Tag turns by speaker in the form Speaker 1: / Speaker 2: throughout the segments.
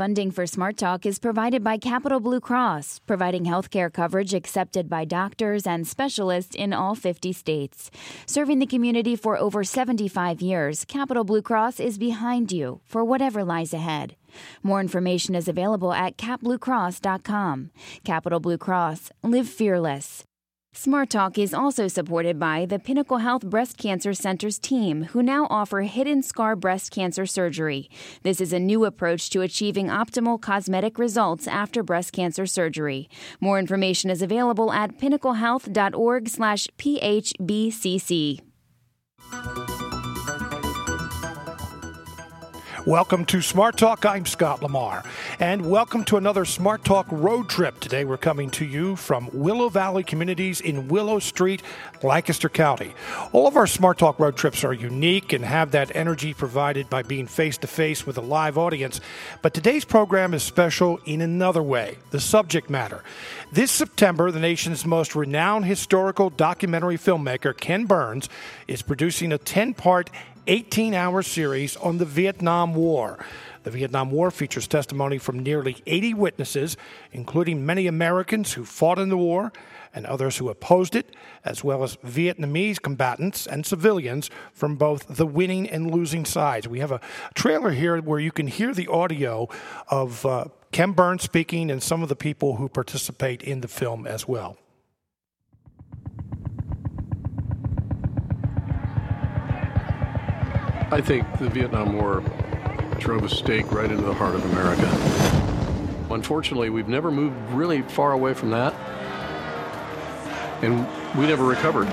Speaker 1: Funding for Smart Talk is provided by Capital Blue Cross, providing healthcare coverage accepted by doctors and specialists in all 50 states. Serving the community for over 75 years, Capital Blue Cross is behind you for whatever lies ahead. More information is available at capbluecross.com. Capital Blue Cross, live fearless. Smart Talk is also supported by the Pinnacle Health Breast Cancer Center's team, who now offer hidden scar breast cancer surgery. This is a new approach to achieving optimal cosmetic results after breast cancer surgery. More information is available at pinnaclehealth.org/phbcc.
Speaker 2: Welcome to Smart Talk. I'm Scott Lamar. And welcome to another Smart Talk road trip. Today we're coming to you from Willow Valley Communities in Willow Street, Lancaster County. All of our Smart Talk road trips are unique and have that energy provided by being face to face with a live audience. But today's program is special in another way the subject matter. This September, the nation's most renowned historical documentary filmmaker, Ken Burns, is producing a 10 part 18 hour series on the Vietnam War. The Vietnam War features testimony from nearly 80 witnesses, including many Americans who fought in the war and others who opposed it, as well as Vietnamese combatants and civilians from both the winning and losing sides. We have a trailer here where you can hear the audio of uh, Ken Burns speaking and some of the people who participate in the film as well.
Speaker 3: I think the Vietnam War drove a stake right into the heart of America. Unfortunately, we've never moved really far away from that, and we never recovered.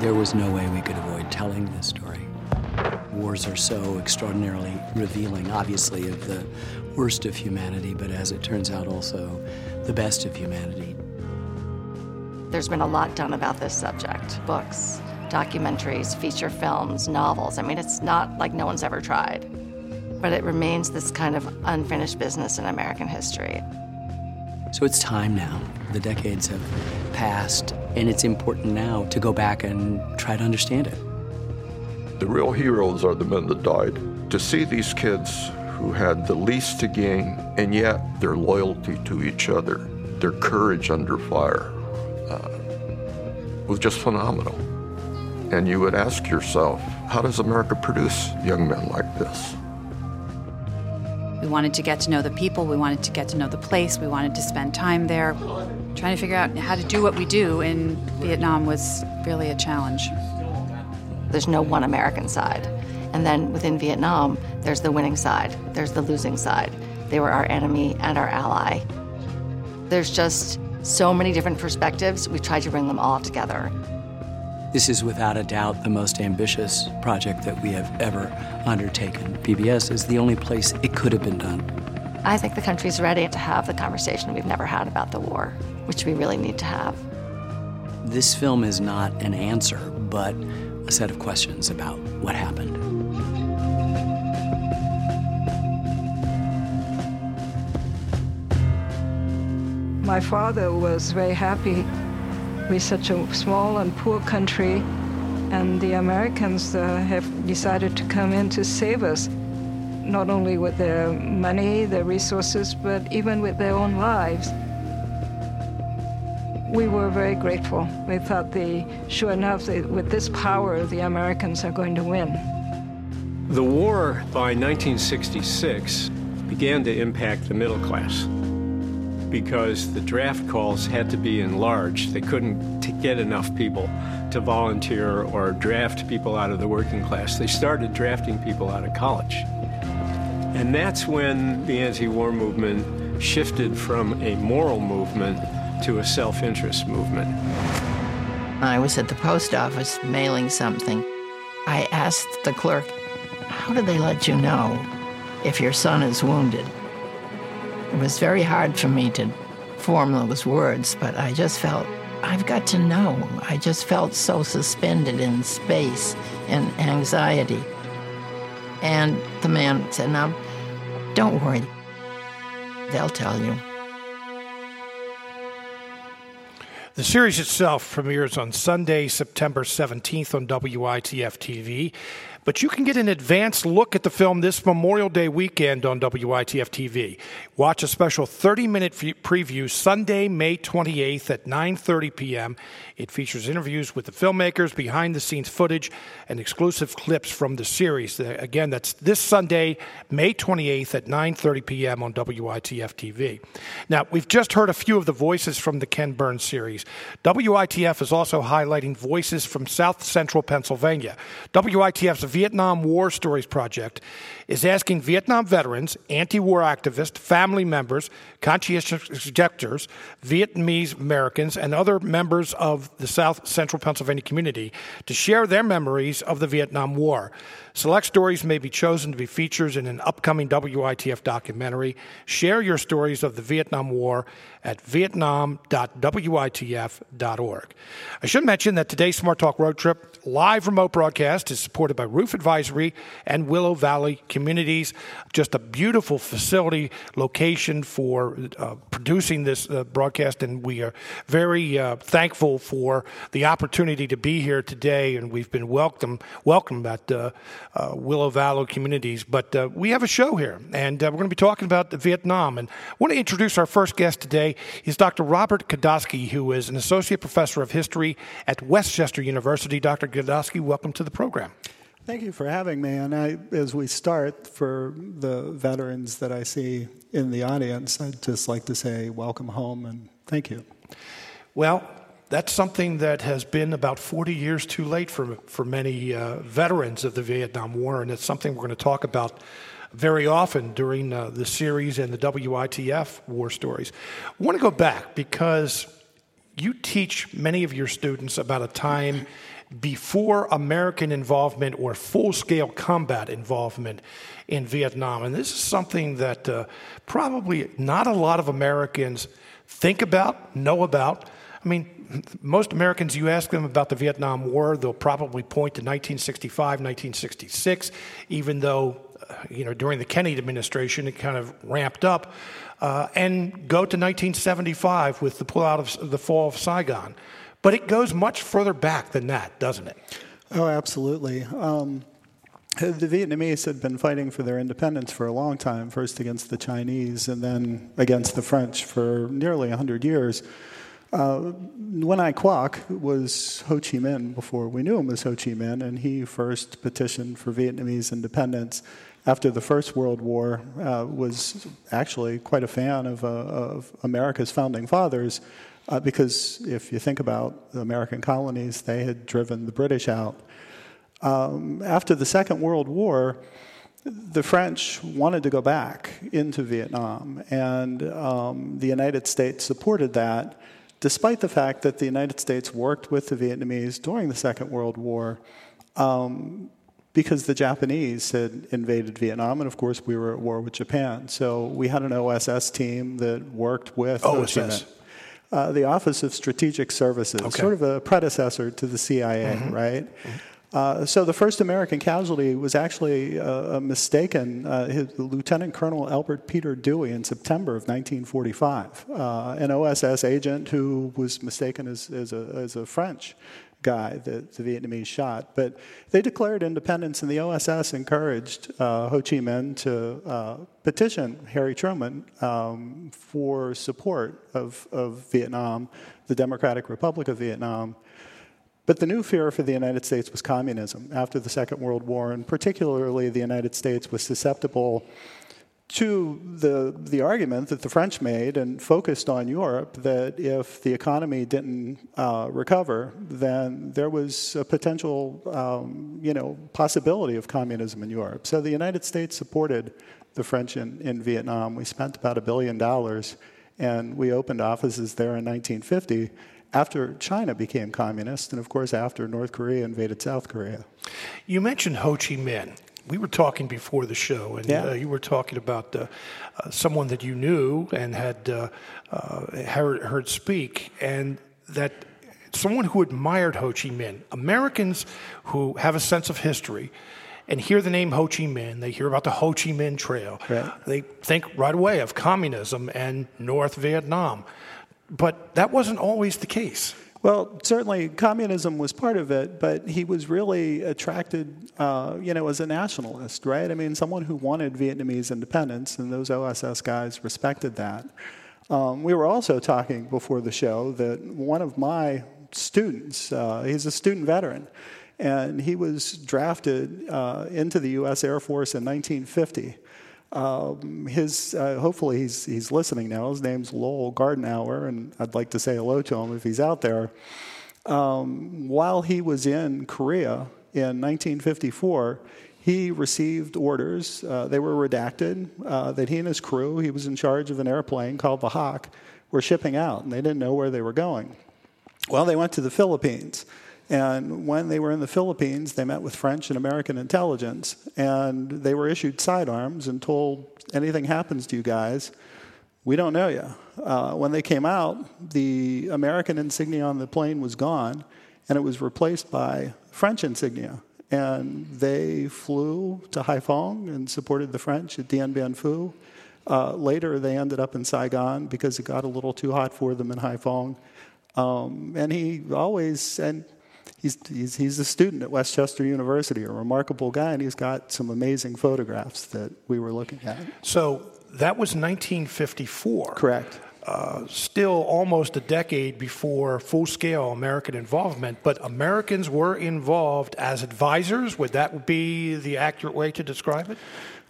Speaker 4: There was no way we could avoid telling this story. Wars are so extraordinarily revealing, obviously, of the worst of humanity, but as it turns out, also the best of humanity.
Speaker 5: There's been a lot done about this subject books, documentaries, feature films, novels. I mean, it's not like no one's ever tried. But it remains this kind of unfinished business in American history.
Speaker 4: So it's time now. The decades have passed, and it's important now to go back and try to understand it.
Speaker 6: The real heroes are the men that died. To see these kids who had the least to gain, and yet their loyalty to each other, their courage under fire, uh, was just phenomenal. And you would ask yourself, how does America produce young men like this?
Speaker 7: We wanted to get to know the people, we wanted to get to know the place, we wanted to spend time there. Trying to figure out how to do what we do in Vietnam was really a challenge.
Speaker 5: There's no one American side. And then within Vietnam, there's the winning side, there's the losing side. They were our enemy and our ally. There's just so many different perspectives. We tried to bring them all together.
Speaker 4: This is without a doubt the most ambitious project that we have ever undertaken. PBS is the only place it could have been done.
Speaker 5: I think the country's ready to have the conversation we've never had about the war, which we really need to have.
Speaker 4: This film is not an answer, but a set of questions about what happened.
Speaker 8: My father was very happy with such a small and poor country, and the Americans uh, have decided to come in to save us, not only with their money, their resources, but even with their own lives. We were very grateful. We thought, the, sure enough, that with this power, the Americans are going to win.
Speaker 3: The war by 1966 began to impact the middle class because the draft calls had to be enlarged. They couldn't get enough people to volunteer or draft people out of the working class. They started drafting people out of college. And that's when the anti war movement shifted from a moral movement to a self interest movement.
Speaker 9: I was at the post office mailing something. I asked the clerk, How do they let you know if your son is wounded? It was very hard for me to form those words, but I just felt I've got to know. I just felt so suspended in space and anxiety. And the man said, Now, don't worry. They'll tell you.
Speaker 2: The series itself premieres on Sunday, September 17th on WITF TV. But you can get an advanced look at the film this Memorial Day weekend on WITF TV. Watch a special 30-minute preview Sunday, May 28th at 9:30 p.m. It features interviews with the filmmakers, behind-the-scenes footage, and exclusive clips from the series. Again, that's this Sunday, May 28th at 9:30 p.m. on WITF TV. Now, we've just heard a few of the voices from the Ken Burns series. WITF is also highlighting voices from South Central Pennsylvania. WITF's Vietnam War Stories Project is asking Vietnam veterans, anti war activists, family members, conscientious objectors, Vietnamese Americans, and other members of the South Central Pennsylvania community to share their memories of the Vietnam War. Select stories may be chosen to be featured in an upcoming WITF documentary. Share your stories of the Vietnam War at vietnam.witf.org. I should mention that today's Smart Talk Road Trip live remote broadcast is supported by Roof Advisory and Willow Valley Communities. Just a beautiful facility location for uh, producing this uh, broadcast, and we are very uh, thankful for the opportunity to be here today. And we've been welcome welcome at uh, uh, Willow Valley Communities. But uh, we have a show here, and we're going to be talking about Vietnam. And I want to introduce our first guest today. Is Dr. Robert Kodosky, who is an associate professor of history at West Chester University. Dr. Kodosky, welcome to the program.
Speaker 10: Thank you for having me. And I, as we start, for the veterans that I see in the audience, I'd just like to say welcome home and thank you.
Speaker 2: Well, that's something that has been about 40 years too late for, for many uh, veterans of the Vietnam War, and it's something we're going to talk about very often during uh, the series and the WITF war stories. I want to go back because you teach many of your students about a time before American involvement or full scale combat involvement in Vietnam. And this is something that uh, probably not a lot of Americans think about, know about. I mean, most Americans, you ask them about the Vietnam War, they'll probably point to 1965, 1966, even though, uh, you know, during the Kennedy administration, it kind of ramped up, uh, and go to 1975 with the pullout of the fall of Saigon. But it goes much further back than that, doesn't it?
Speaker 10: Oh, absolutely. Um, the Vietnamese had been fighting for their independence for a long time, first against the Chinese and then against the French for nearly 100 years. Uh, Nguyen Ai Quoc was Ho Chi Minh before we knew him as Ho Chi Minh, and he first petitioned for Vietnamese independence after the First World War. Uh, was actually quite a fan of, uh, of America's founding fathers, uh, because if you think about the American colonies, they had driven the British out. Um, after the Second World War, the French wanted to go back into Vietnam, and um, the United States supported that, despite the fact that the United States worked with the Vietnamese during the Second World War. Um, because the Japanese had invaded Vietnam, and of course we were at war with Japan. So we had an OSS team that worked with
Speaker 2: OSS.
Speaker 10: Uh, the Office of Strategic Services, okay. sort of a predecessor to the CIA, mm-hmm. right? Mm-hmm. Uh, so the first American casualty was actually uh, a mistaken uh, his, Lieutenant Colonel Albert Peter Dewey in September of 1945, uh, an OSS agent who was mistaken as, as, a, as a French guy that the Vietnamese shot. But they declared independence, and the OSS encouraged uh, Ho Chi Minh to uh, petition Harry Truman um, for support of, of Vietnam, the Democratic Republic of Vietnam. But the new fear for the United States was communism after the Second World War, and particularly the United States was susceptible to the, the argument that the French made and focused on Europe that if the economy didn't uh, recover, then there was a potential um, you know, possibility of communism in Europe. So the United States supported the French in, in Vietnam. We spent about a billion dollars and we opened offices there in 1950 after China became communist, and of course after North Korea invaded South Korea.
Speaker 2: You mentioned Ho Chi Minh we were talking before the show, and yeah. uh, you were talking about uh, uh, someone that you knew and had uh, uh, heard, heard speak, and that someone who admired Ho Chi Minh. Americans who have a sense of history and hear the name Ho Chi Minh, they hear about the Ho Chi Minh Trail. Right. They think right away of communism and North Vietnam. But that wasn't always the case.
Speaker 10: Well, certainly communism was part of it, but he was really attracted, uh, you know, as a nationalist, right? I mean, someone who wanted Vietnamese independence, and those OSS guys respected that. Um, we were also talking before the show that one of my students, uh, he's a student veteran, and he was drafted uh, into the U.S. Air Force in 1950. Um, his uh, hopefully he's he's listening now. His name's Lowell Gardenauer, and I'd like to say hello to him if he's out there. Um, while he was in Korea in 1954, he received orders. Uh, they were redacted uh, that he and his crew, he was in charge of an airplane called the Hawk, were shipping out, and they didn't know where they were going. Well, they went to the Philippines. And when they were in the Philippines, they met with French and American intelligence, and they were issued sidearms and told, anything happens to you guys, we don't know you. Uh, when they came out, the American insignia on the plane was gone, and it was replaced by French insignia. And they flew to Haiphong and supported the French at Dien Bien Phu. Uh, later, they ended up in Saigon because it got a little too hot for them in Haiphong. Um, and he always, and he's, he's, he's a student at West Chester University, a remarkable guy, and he's got some amazing photographs that we were looking at.
Speaker 2: So that was 1954.
Speaker 10: Correct.
Speaker 2: Uh, still almost a decade before full scale American involvement, but Americans were involved as advisors. Would that be the accurate way to describe it?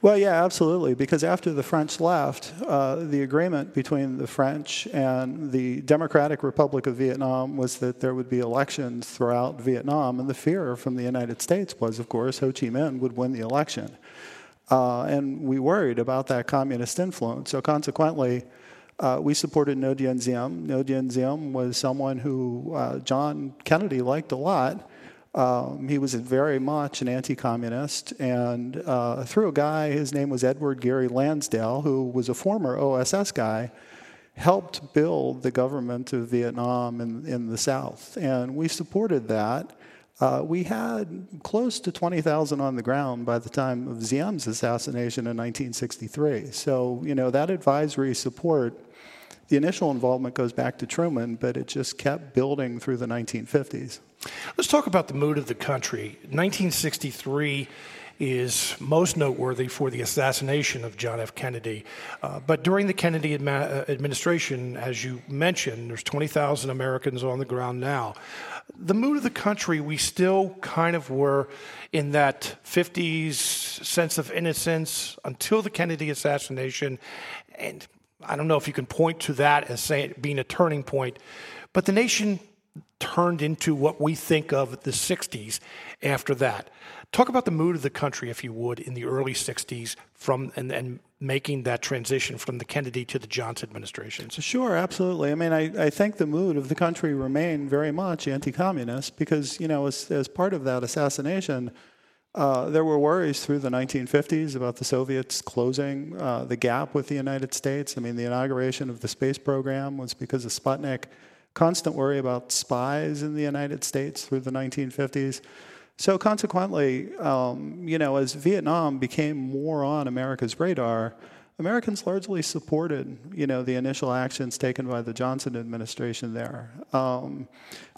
Speaker 10: Well, yeah, absolutely. Because after the French left, uh, the agreement between the French and the Democratic Republic of Vietnam was that there would be elections throughout Vietnam. And the fear from the United States was, of course, Ho Chi Minh would win the election. Uh, and we worried about that communist influence. So consequently, uh, we supported Ngo Dinh Diem. Ngo Dinh Diem was someone who uh, John Kennedy liked a lot. Um, he was very much an anti communist, and uh, through a guy, his name was Edward Gary Lansdale, who was a former OSS guy, helped build the government of Vietnam in, in the South. And we supported that. Uh, we had close to 20,000 on the ground by the time of Diem's assassination in 1963. So, you know, that advisory support, the initial involvement goes back to Truman, but it just kept building through the 1950s.
Speaker 2: Let's talk about the mood of the country. 1963 is most noteworthy for the assassination of John F. Kennedy. Uh, but during the Kennedy adma- uh, administration, as you mentioned, there's 20,000 Americans on the ground now. The mood of the country, we still kind of were in that 50s sense of innocence until the Kennedy assassination. And I don't know if you can point to that as being a turning point, but the nation turned into what we think of the 60s after that. Talk about the mood of the country, if you would, in the early 60s from and, and making that transition from the Kennedy to the Johnson administrations.
Speaker 10: Sure, absolutely. I mean, I, I think the mood of the country remained very much anti-communist because, you know, as, as part of that assassination, uh, there were worries through the 1950s about the Soviets closing uh, the gap with the United States. I mean, the inauguration of the space program was because of Sputnik constant worry about spies in the United States through the 1950s. So consequently, um, you know, as Vietnam became more on America's radar, Americans largely supported, you know, the initial actions taken by the Johnson administration there. Um,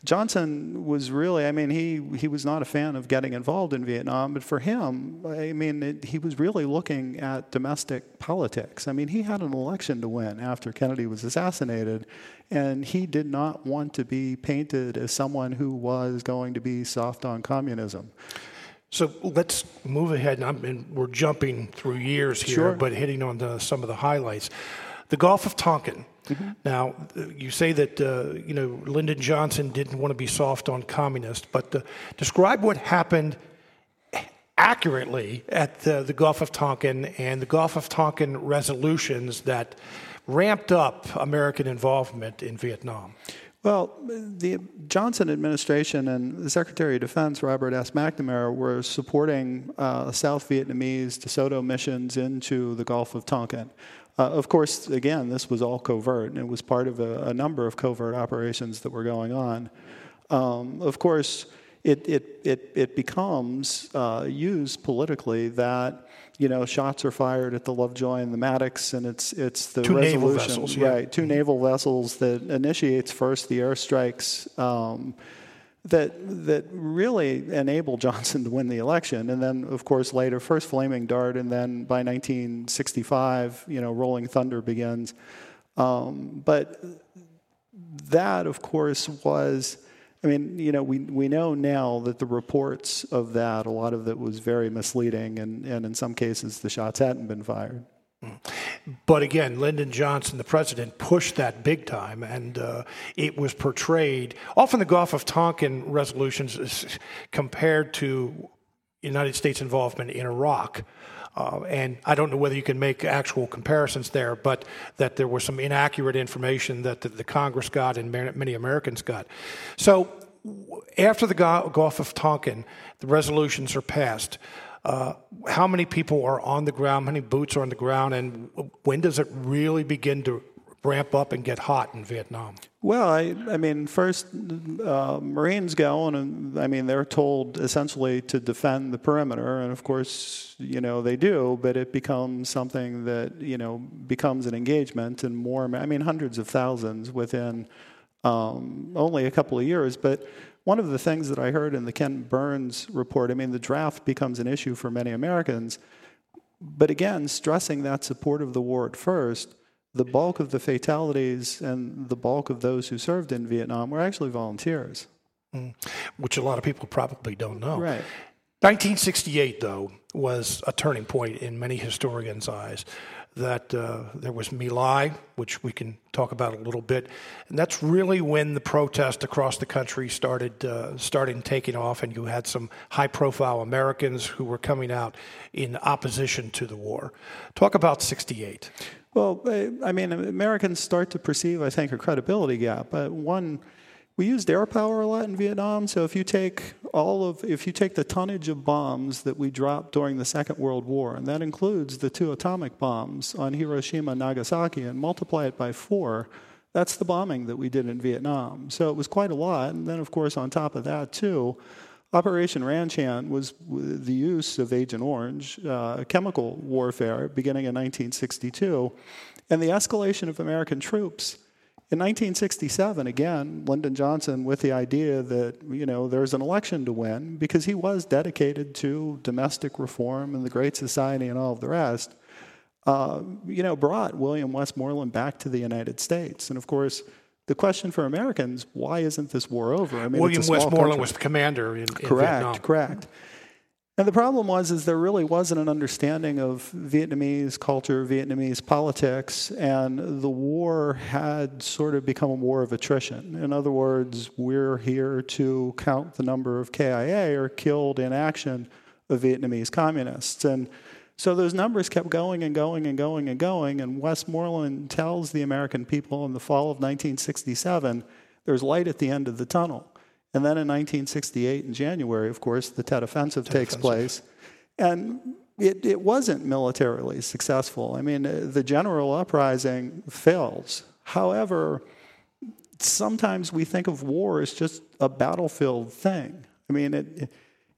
Speaker 10: Johnson was really, I mean, he, he was not a fan of getting involved in Vietnam, but for him, I mean, it, he was really looking at domestic politics. I mean, he had an election to win after Kennedy was assassinated, and he did not want to be painted as someone who was going to be soft on communism.
Speaker 2: So let's move ahead, and we're jumping through years here,
Speaker 10: sure.
Speaker 2: but hitting on the, some of the highlights. The Gulf of Tonkin. Mm-hmm. Now, you say that uh, you know Lyndon Johnson didn't want to be soft on communists, but uh, describe what happened accurately at the, the Gulf of Tonkin and the Gulf of Tonkin resolutions that ramped up American involvement in Vietnam.
Speaker 10: Well, the Johnson administration and the Secretary of Defense, Robert S. McNamara, were supporting uh, South Vietnamese DeSoto missions into the Gulf of Tonkin. Uh, of course, again, this was all covert, and it was part of a, a number of covert operations that were going on. Um, of course, it, it, it, it becomes uh, used politically that you know shots are fired at the Lovejoy and the Maddox, and it's it's the
Speaker 2: two
Speaker 10: resolution,
Speaker 2: naval vessels, yeah.
Speaker 10: right? 2 mm-hmm. naval vessels that initiates first the airstrikes. Um, that that really enabled Johnson to win the election, and then of course later first Flaming Dart, and then by 1965, you know, Rolling Thunder begins. Um, but that, of course, was I mean, you know, we, we know now that the reports of that, a lot of it was very misleading, and, and in some cases, the shots hadn't been fired.
Speaker 2: But again, Lyndon Johnson, the president, pushed that big time, and uh, it was portrayed often the Gulf of Tonkin resolutions compared to United States involvement in Iraq. Uh, and I don't know whether you can make actual comparisons there, but that there was some inaccurate information that the, the Congress got and many Americans got. So after the Gulf of Tonkin, the resolutions are passed. Uh, how many people are on the ground? How many boots are on the ground? And when does it really begin to ramp up and get hot in Vietnam?
Speaker 10: Well, I, I mean, first, uh, Marines go, and I mean, they're told essentially to defend the perimeter, and of course, you know, they do, but it becomes something that, you know, becomes an engagement and more, I mean, hundreds of thousands within um, only a couple of years. But one of the things that I heard in the Ken Burns report, I mean, the draft becomes an issue for many Americans, but again, stressing that support of the war at first the bulk of the fatalities and the bulk of those who served in Vietnam were actually volunteers.
Speaker 2: Mm. Which a lot of people probably don't know.
Speaker 10: Right.
Speaker 2: 1968, though, was a turning point in many historians' eyes. That uh, there was My Lai, which we can talk about a little bit, and that's really when the protest across the country started uh, taking off, and you had some high-profile Americans who were coming out in opposition to the war. Talk about '68.
Speaker 10: Well, I mean, Americans start to perceive, I think, a credibility gap. But one, we used air power a lot in Vietnam. So if you take all of, if you take the tonnage of bombs that we dropped during the Second World War, and that includes the two atomic bombs on Hiroshima and Nagasaki, and multiply it by four, that's the bombing that we did in Vietnam. So it was quite a lot. And then, of course, on top of that, too, Operation Ranch Hand was the use of Agent Orange, uh, chemical warfare, beginning in 1962, and the escalation of American troops. In 1967, again, Lyndon Johnson with the idea that you know there's an election to win because he was dedicated to domestic reform and the Great Society and all of the rest. Uh, you know, brought William Westmoreland back to the United States, and of course, the question for Americans, why isn't this war over?
Speaker 2: I mean, William Westmoreland country. was the commander in, in
Speaker 10: correct,
Speaker 2: Vietnam.
Speaker 10: Correct, And the problem was is there really wasn't an understanding of Vietnamese culture, Vietnamese politics, and the war had sort of become a war of attrition. In other words, we're here to count the number of KIA or killed in action of Vietnamese communists. And so those numbers kept going and going and going and going. And Westmoreland tells the American people in the fall of 1967 there's light at the end of the tunnel. And then in 1968, in January, of course, the Tet Offensive Tet takes offensive. place. And it, it wasn't militarily successful. I mean, the general uprising fails. However, sometimes we think of war as just a battlefield thing. I mean, it,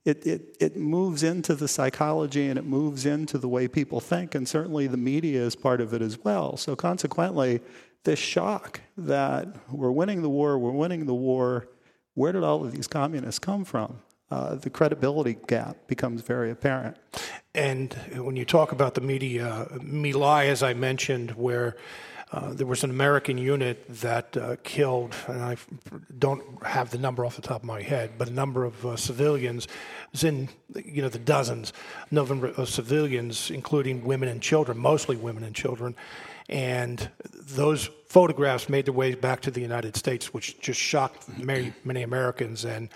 Speaker 10: it, it, it moves into the psychology and it moves into the way people think, and certainly the media is part of it as well. So, consequently, this shock that we're winning the war, we're winning the war, where did all of these communists come from? Uh, the credibility gap becomes very apparent.
Speaker 2: And when you talk about the media, My Lai, as I mentioned, where uh, there was an American unit that uh, killed, and I don't have the number off the top of my head, but a number of uh, civilians. Was in you know the dozens, number of civilians, including women and children, mostly women and children, and those photographs made their way back to the United States, which just shocked many, many Americans. And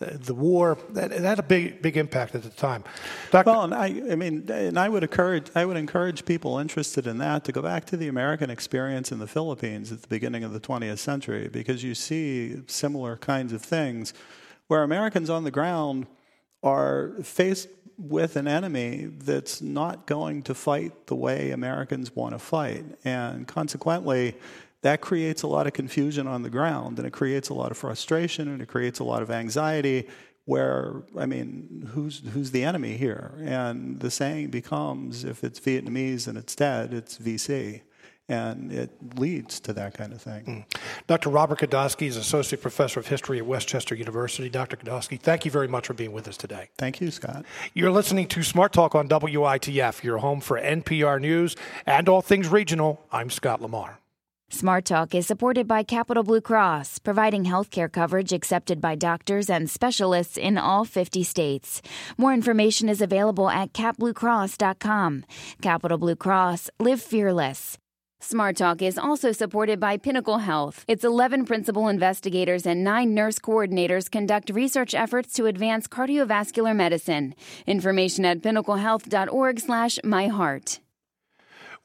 Speaker 2: uh, the war that, had a big, big impact at the time.
Speaker 10: Dr. Well, and I, I mean, and I would encourage, I would encourage people interested in that to go back to the American experience in the Philippines at the beginning of the 20th century, because you see similar kinds of things where Americans on the ground are faced with an enemy that's not going to fight the way Americans want to fight. And consequently, that creates a lot of confusion on the ground and it creates a lot of frustration and it creates a lot of anxiety, where I mean, who's who's the enemy here? And the saying becomes, if it's Vietnamese and it's dead, it's VC. And it leads to that kind of thing. Mm.
Speaker 2: Dr. Robert Kodosky is Associate Professor of History at West Chester University. Dr. Kodosky, thank you very much for being with us today.
Speaker 10: Thank you, Scott.
Speaker 2: You're listening to Smart Talk on WITF, your home for NPR News and all things regional. I'm Scott Lamar.
Speaker 1: Smart Talk is supported by Capital Blue Cross, providing healthcare coverage accepted by doctors and specialists in all 50 states. More information is available at capbluecross.com. Capital Blue Cross, live fearless. Smart Talk is also supported by Pinnacle Health. Its 11 principal investigators and 9 nurse coordinators conduct research efforts to advance cardiovascular medicine. Information at pinnaclehealth.org/myheart.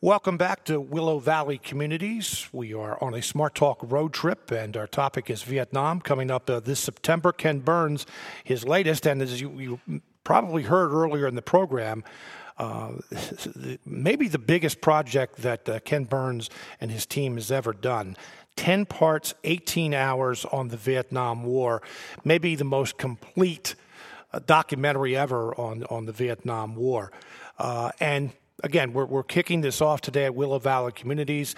Speaker 2: Welcome back to Willow Valley Communities. We are on a Smart Talk road trip, and our topic is Vietnam. Coming up uh, this September, Ken Burns, his latest, and as you, you probably heard earlier in the program, uh, maybe the biggest project that uh, Ken Burns and his team has ever done. 10 parts, 18 hours on the Vietnam War, maybe the most complete uh, documentary ever on, on the Vietnam War. Uh, and again, we're, we're kicking this off today at Willow Valley Communities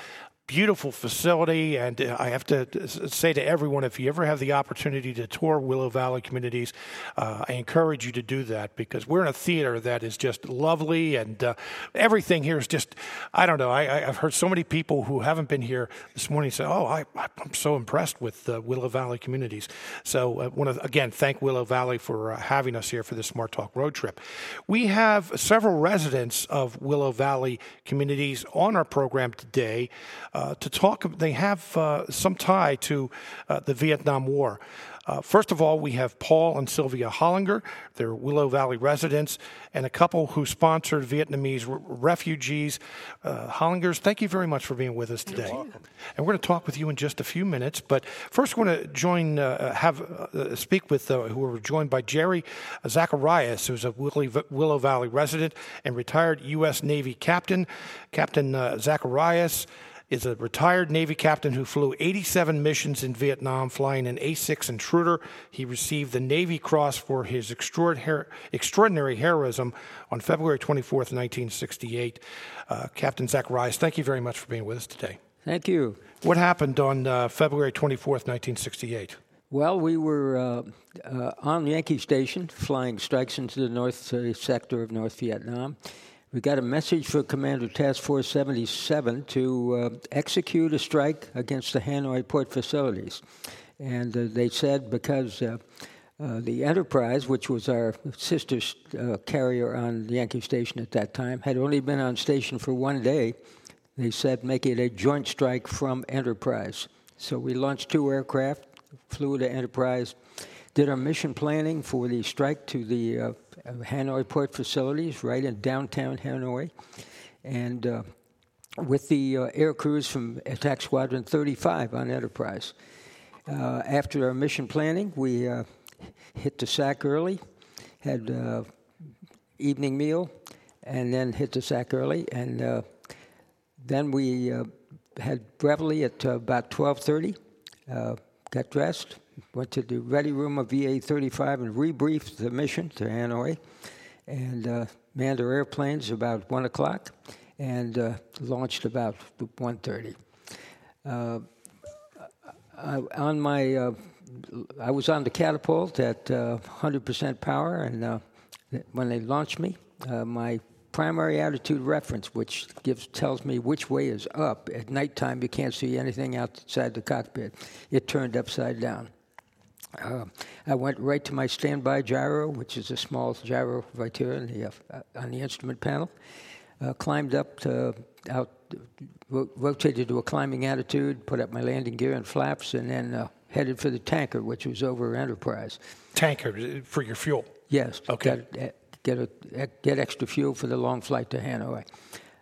Speaker 2: beautiful facility. And I have to say to everyone, if you ever have the opportunity to tour Willow Valley communities, uh, I encourage you to do that because we're in a theater that is just lovely and uh, everything here is just, I don't know. I, have heard so many people who haven't been here this morning say, oh, I, am so impressed with uh, Willow Valley communities. So I want to, again, thank Willow Valley for uh, having us here for this Smart Talk road trip. We have several residents of Willow Valley communities on our program today. Uh, uh, to talk. They have uh, some tie to uh, the Vietnam War. Uh, first of all, we have Paul and Sylvia Hollinger. They're Willow Valley residents and a couple who sponsored Vietnamese r- refugees. Uh, Hollingers, thank you very much for being with us today. And we're going to talk with you in just a few minutes. But first, we're going to join, uh, have uh, speak with uh, who are joined by Jerry Zacharias, who's a Willow Valley resident and retired U.S. Navy captain. Captain Zacharias is a retired Navy captain who flew 87 missions in Vietnam, flying an A 6 Intruder. He received the Navy Cross for his extraordinary heroism on February 24th, 1968. Uh, captain Zacharias, thank you very much for being with us today.
Speaker 11: Thank you.
Speaker 2: What happened on uh, February 24th, 1968?
Speaker 11: Well, we were uh, uh, on Yankee Station flying strikes into the north uh, sector of North Vietnam. We got a message for Commander Task Force 77 to uh, execute a strike against the Hanoi port facilities. And uh, they said because uh, uh the Enterprise, which was our sister uh, carrier on Yankee Station at that time, had only been on station for one day, they said make it a joint strike from Enterprise. So we launched two aircraft, flew to Enterprise, did our mission planning for the strike to the uh, Hanoi port facilities right in downtown Hanoi. And uh, with the uh, air crews from Attack Squadron 35 on Enterprise. Uh, after our mission planning, we uh, hit the SAC early, had uh, evening meal, and then hit the SAC early. And then we had reveille at about 12.30, got dressed, went to the ready room of VA 35 and rebriefed the mission to Hanoi and uh, manned our airplanes about 1 o'clock and uh, launched about 1.30. Uh, I, on my, uh, I was on the catapult at 100% uh, power, and uh, when they launched me, my primary attitude reference, which gives tells me which way is up. At nighttime, you can't see anything outside the cockpit. It turned upside down. Uh, I went right to my standby gyro, which is a small gyro right here on the, uh, on the instrument panel. Uh, climbed up to out, ro- rotated to a climbing attitude, put up my landing gear and flaps, and then uh, headed for the tanker, which was over Enterprise.
Speaker 2: Tanker uh, for your fuel.
Speaker 11: Yes.
Speaker 2: Okay.
Speaker 11: Get, uh, get, a, get extra fuel for the long flight to Hanoi.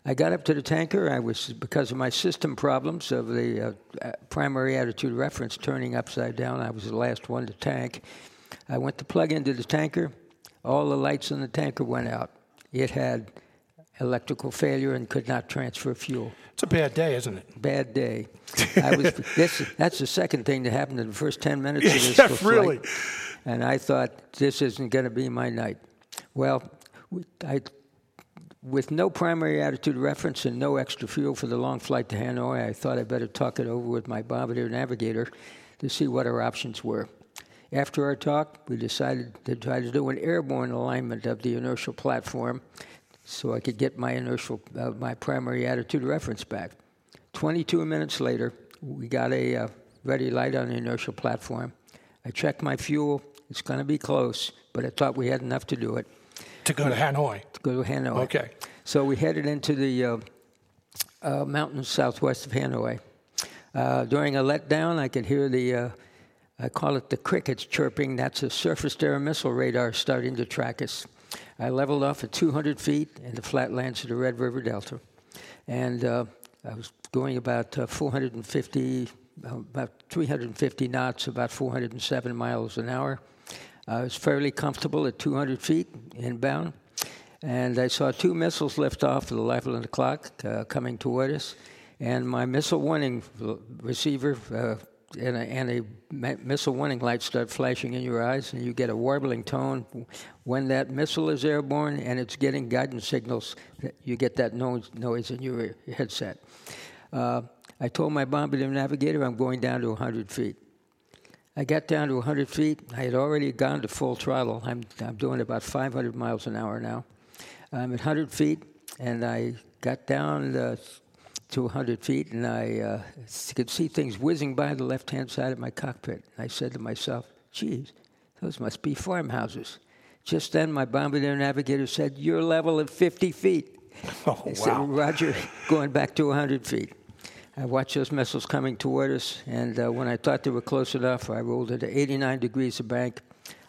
Speaker 11: I got up to the tanker. I was because of my system problems of the uh, primary attitude reference turning upside down. I was the last one to tank. I went to plug into the tanker. All the lights in the tanker went out. It had electrical failure and could not transfer fuel.
Speaker 2: It's a bad day, isn't it?
Speaker 11: Bad day. I was, this, that's the second thing that happened in the first 10 minutes of this
Speaker 2: yeah,
Speaker 11: flight.
Speaker 2: really.
Speaker 11: And I thought, this isn't going to be my night. Well, I, with no primary attitude reference and no extra fuel for the long flight to Hanoi, I thought I'd better talk it over with my bombardier navigator to see what our options were. After our talk, we decided to try to do an airborne alignment of the inertial platform so I could get my inertial, uh, my primary attitude reference back. 22 minutes later, we got a uh, ready light on the inertial platform. I checked my fuel. It's going to be close, but I thought we had enough to do it.
Speaker 2: To go to Hanoi.
Speaker 11: To go to Hanoi.
Speaker 2: Okay.
Speaker 11: So we headed into the uh, uh, mountains southwest of Hanoi. Uh, during a letdown, I could hear the, uh, I call it the crickets chirping. That's a surface to air missile radar starting to track us. I leveled off at 200 feet in the flatlands of the Red River Delta. And uh, I was going about uh, 450, about 350 knots, about 407 miles an hour. I was fairly comfortable at 200 feet inbound. And I saw two missiles lift off at 11 o'clock uh, coming toward us. And my missile warning receiver uh, and a, and a missile warning light start flashing in your eyes, and you get a warbling tone when that missile is airborne and it's getting guidance signals. You get that noise, noise in your headset. Uh, I told my bombardier navigator I'm going down to 100 feet. I got down to 100 feet. I had already gone to full throttle. I'm, I'm doing about 500 miles an hour now. I'm at 100 feet, and I got down uh, to 100 feet, and I uh, could see things whizzing by the left hand side of my cockpit. I said to myself, geez, those must be farmhouses. Just then, my bombardier navigator said, You're level at 50 feet.
Speaker 2: Oh,
Speaker 11: I
Speaker 2: wow.
Speaker 11: said, Roger, going back to 100 feet. I watched those missiles coming toward us, and uh, when I thought they were close enough, I rolled into 89 degrees of bank.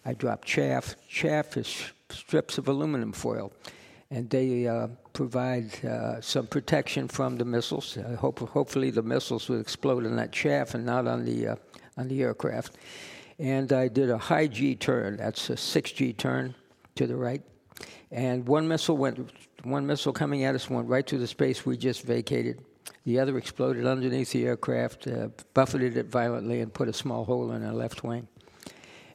Speaker 11: I dropped chaff. Chaff is strips of aluminum foil and they uh, provide uh, some protection from the missiles. Hope, hopefully, the missiles will explode in that chaff and not on the uh, on the aircraft. And I did a high G turn. That's a six G turn to the right. And one missile went. One missile coming at us went right through the space we just vacated. The other exploded underneath the aircraft, uh, buffeted it violently, and put a small hole in our left wing.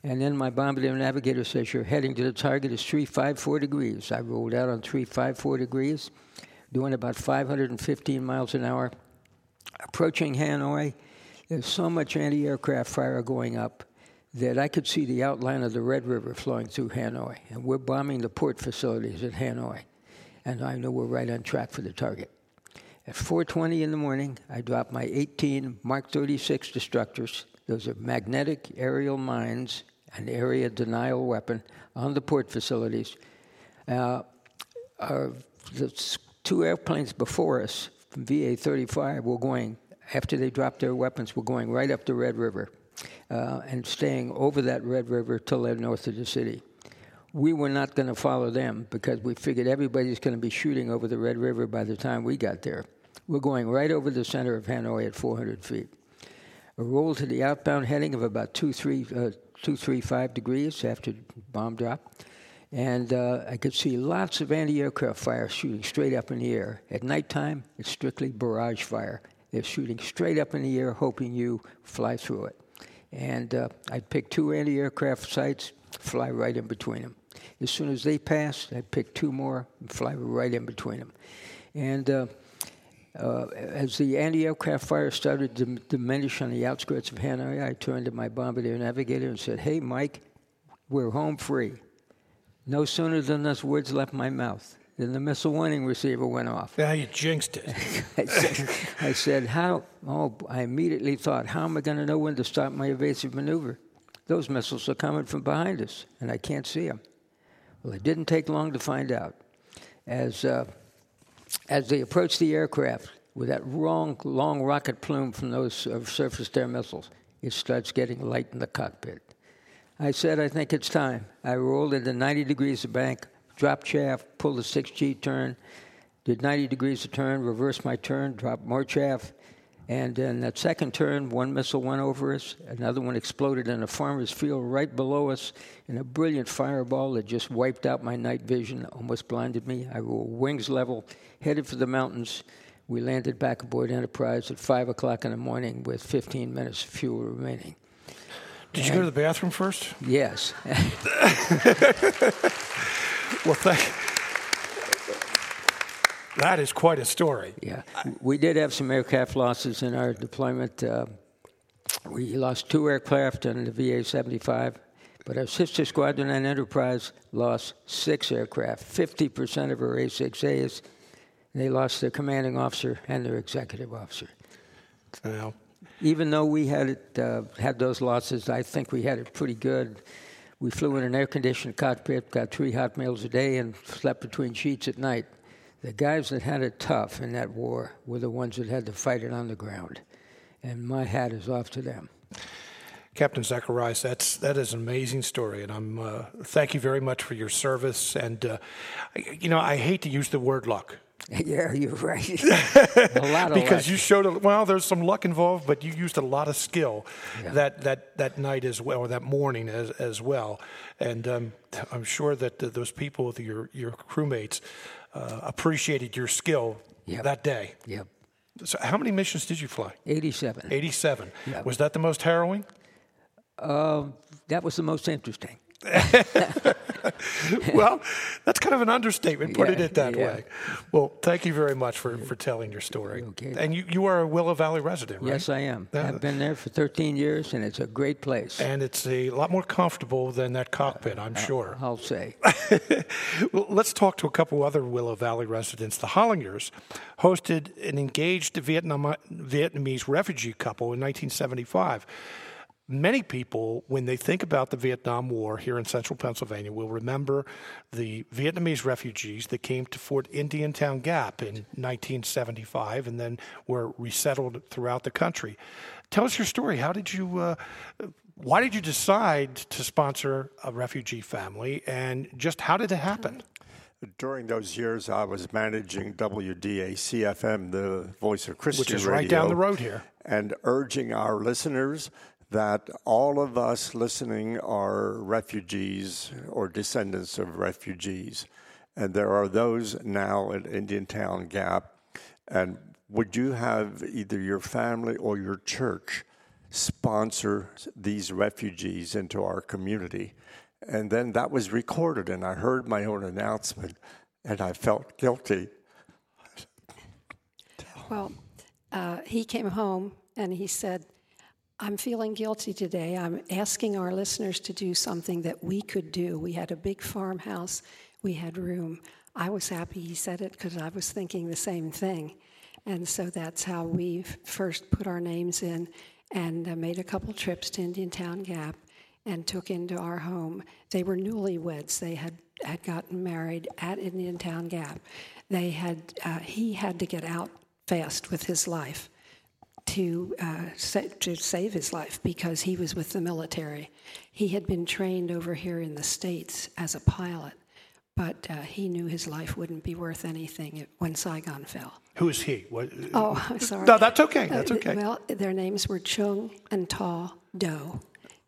Speaker 11: And then my bombardier navigator says you're heading to the target is 354 degrees. I rolled out on 354 degrees, doing about 515 miles an hour. Approaching Hanoi, there's so much anti aircraft fire going up that I could see the outline of the Red River flowing through Hanoi. And we're bombing the port facilities at Hanoi. And I know we're right on track for the target. At 4:20 in the morning, I dropped my 18 Mark 36 destructors. Those are magnetic aerial mines an area denial weapon on the port facilities. Uh, the two airplanes before us VA 35 were going, after they dropped their weapons, were going right up the Red River uh, and staying over that Red River till they're north of the city. We were not going to follow them because we figured everybody's going to be shooting over the Red River by the time we got there. We're going right over the center of Hanoi at 400 feet. A roll to the outbound heading of about two, three, uh, 235 degrees after bomb drop. And uh, I could see lots of anti aircraft fire shooting straight up in the air. At nighttime, it's strictly barrage fire. They're shooting straight up in the air, hoping you fly through it. And uh, I'd pick two anti aircraft sites, fly right in between them. As soon as they passed, I'd pick two more and fly right in between them. And uh, uh, as the anti-aircraft fire started to diminish on the outskirts of Hanoi, I turned to my bombardier navigator and said, "Hey, Mike, we're home free." No sooner than those words left my mouth than the missile warning receiver went off.
Speaker 2: Yeah, you jinxed it.
Speaker 11: I, said, I said, "How?" Oh, I immediately thought, "How am I going to know when to stop my evasive maneuver? Those missiles are coming from behind us, and I can't see them." Well, it didn't take long to find out. As uh, as they approached the aircraft with that long, long rocket plume from those uh, surface to air missiles, it starts getting light in the cockpit. I said, I think it's time. I rolled into 90 degrees of bank, dropped chaff, pulled a 6G turn, did 90 degrees of turn, reversed my turn, dropped more chaff, And in that second turn, one missile went over us, another one exploded in a farmer's field right below us, and a brilliant fireball that just wiped out my night vision, almost blinded me. I were wings level, headed for the mountains. We landed back aboard Enterprise at 5 o'clock in the morning with 15 minutes of fuel remaining.
Speaker 2: Did and you go to the bathroom first?
Speaker 11: Yes.
Speaker 2: well, thank that is quite a story.
Speaker 11: Yeah. We did have some aircraft losses in our deployment. Uh, we lost two aircraft on the VA 75, but our sister squadron and Enterprise lost six aircraft, 50% of our A6As. They lost their commanding officer and their executive officer. Even though we had it, uh, had those losses, I think we had it pretty good. We flew in an air-conditioned cockpit, got three hot meals a day, and slept between sheets at night. The guys that had it tough in that war were the ones that had to fight it on the ground. And my hat is off to them.
Speaker 2: Captain Zacharias, that's that is an amazing story, and I'm uh, thank you very much for your service. And uh, you know, I hate to use the word luck.
Speaker 11: Yeah, you're right. a lot of
Speaker 2: because
Speaker 11: luck.
Speaker 2: you showed a, well, there's some luck involved, but you used a lot of skill yeah. that, that that night as well, or that morning as as well. And um, I'm sure that uh, those people, your your crewmates, uh, appreciated your skill
Speaker 11: yep.
Speaker 2: that day.
Speaker 11: Yep.
Speaker 2: So, how many missions did you fly?
Speaker 11: 87.
Speaker 2: 87.
Speaker 11: Yep.
Speaker 2: Was that the most harrowing?
Speaker 11: Uh, that was the most interesting.
Speaker 2: well, that's kind of an understatement, putting
Speaker 11: yeah,
Speaker 2: it that
Speaker 11: yeah.
Speaker 2: way. Well, thank you very much for, for telling your story.
Speaker 11: Okay.
Speaker 2: And you, you are a Willow Valley resident, right?
Speaker 11: Yes, I am. I've been there for 13 years, and it's a great place.
Speaker 2: And it's a lot more comfortable than that cockpit, I'm
Speaker 11: uh,
Speaker 2: sure.
Speaker 11: I'll say.
Speaker 2: well, let's talk to a couple other Willow Valley residents. The Hollingers hosted an engaged Vietnam, Vietnamese refugee couple in 1975 many people, when they think about the Vietnam War here in central Pennsylvania, will remember the Vietnamese refugees that came to Fort Indiantown Gap in 1975 and then were resettled throughout the country. Tell us your story. How did you? Uh, why did you decide to sponsor a refugee family, and just how did it happen?
Speaker 12: During those years, I was managing WDAC-FM, the Voice of Christian
Speaker 2: Which is
Speaker 12: Radio,
Speaker 2: right down the road here.
Speaker 12: And urging our listeners that all of us listening are refugees or descendants of refugees. And there are those now at Indiantown Gap. And would you have either your family or your church sponsor these refugees into our community? And then that was recorded, and I heard my own announcement, and I felt guilty.
Speaker 13: Well, uh, he came home and he said, I'm feeling guilty today. I'm asking our listeners to do something that we could do. We had a big farmhouse, we had room. I was happy he said it because I was thinking the same thing. And so that's how we first put our names in and uh, made a couple trips to Indiantown Gap and took into our home. They were newlyweds. They had, had gotten married at Indiantown Gap. They had, uh, he had to get out fast with his life to, uh, sa- to save his life because he was with the military. He had been trained over here in the States as a pilot, but uh, he knew his life wouldn't be worth anything when Saigon fell.
Speaker 2: Who is he? What,
Speaker 13: oh, I'm sorry.
Speaker 2: No, that's okay. That's okay.
Speaker 13: Uh, well, their names were Chung and Ta Do,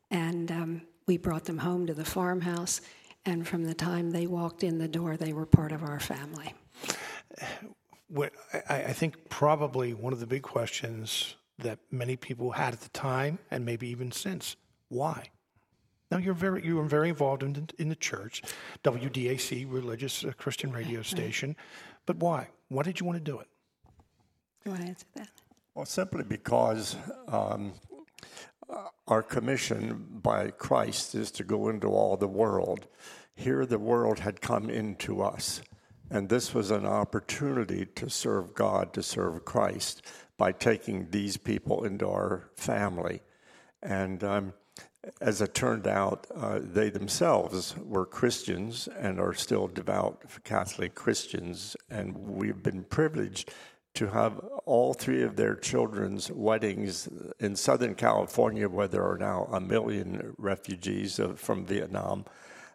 Speaker 13: and um, we brought them home to the farmhouse. And from the time they walked in the door, they were part of our family
Speaker 2: what I, I think probably one of the big questions that many people had at the time, and maybe even since, why? Now you're very you were very involved in, in the church, WDAC, religious uh, Christian radio station, but why? Why did you want to do it?
Speaker 13: You want to answer that?
Speaker 12: Well, simply because um, our commission by Christ is to go into all the world. Here, the world had come into us. And this was an opportunity to serve God, to serve Christ by taking these people into our family. And um, as it turned out, uh, they themselves were Christians and are still devout Catholic Christians. And we've been privileged to have all three of their children's weddings in Southern California, where there are now a million refugees from Vietnam,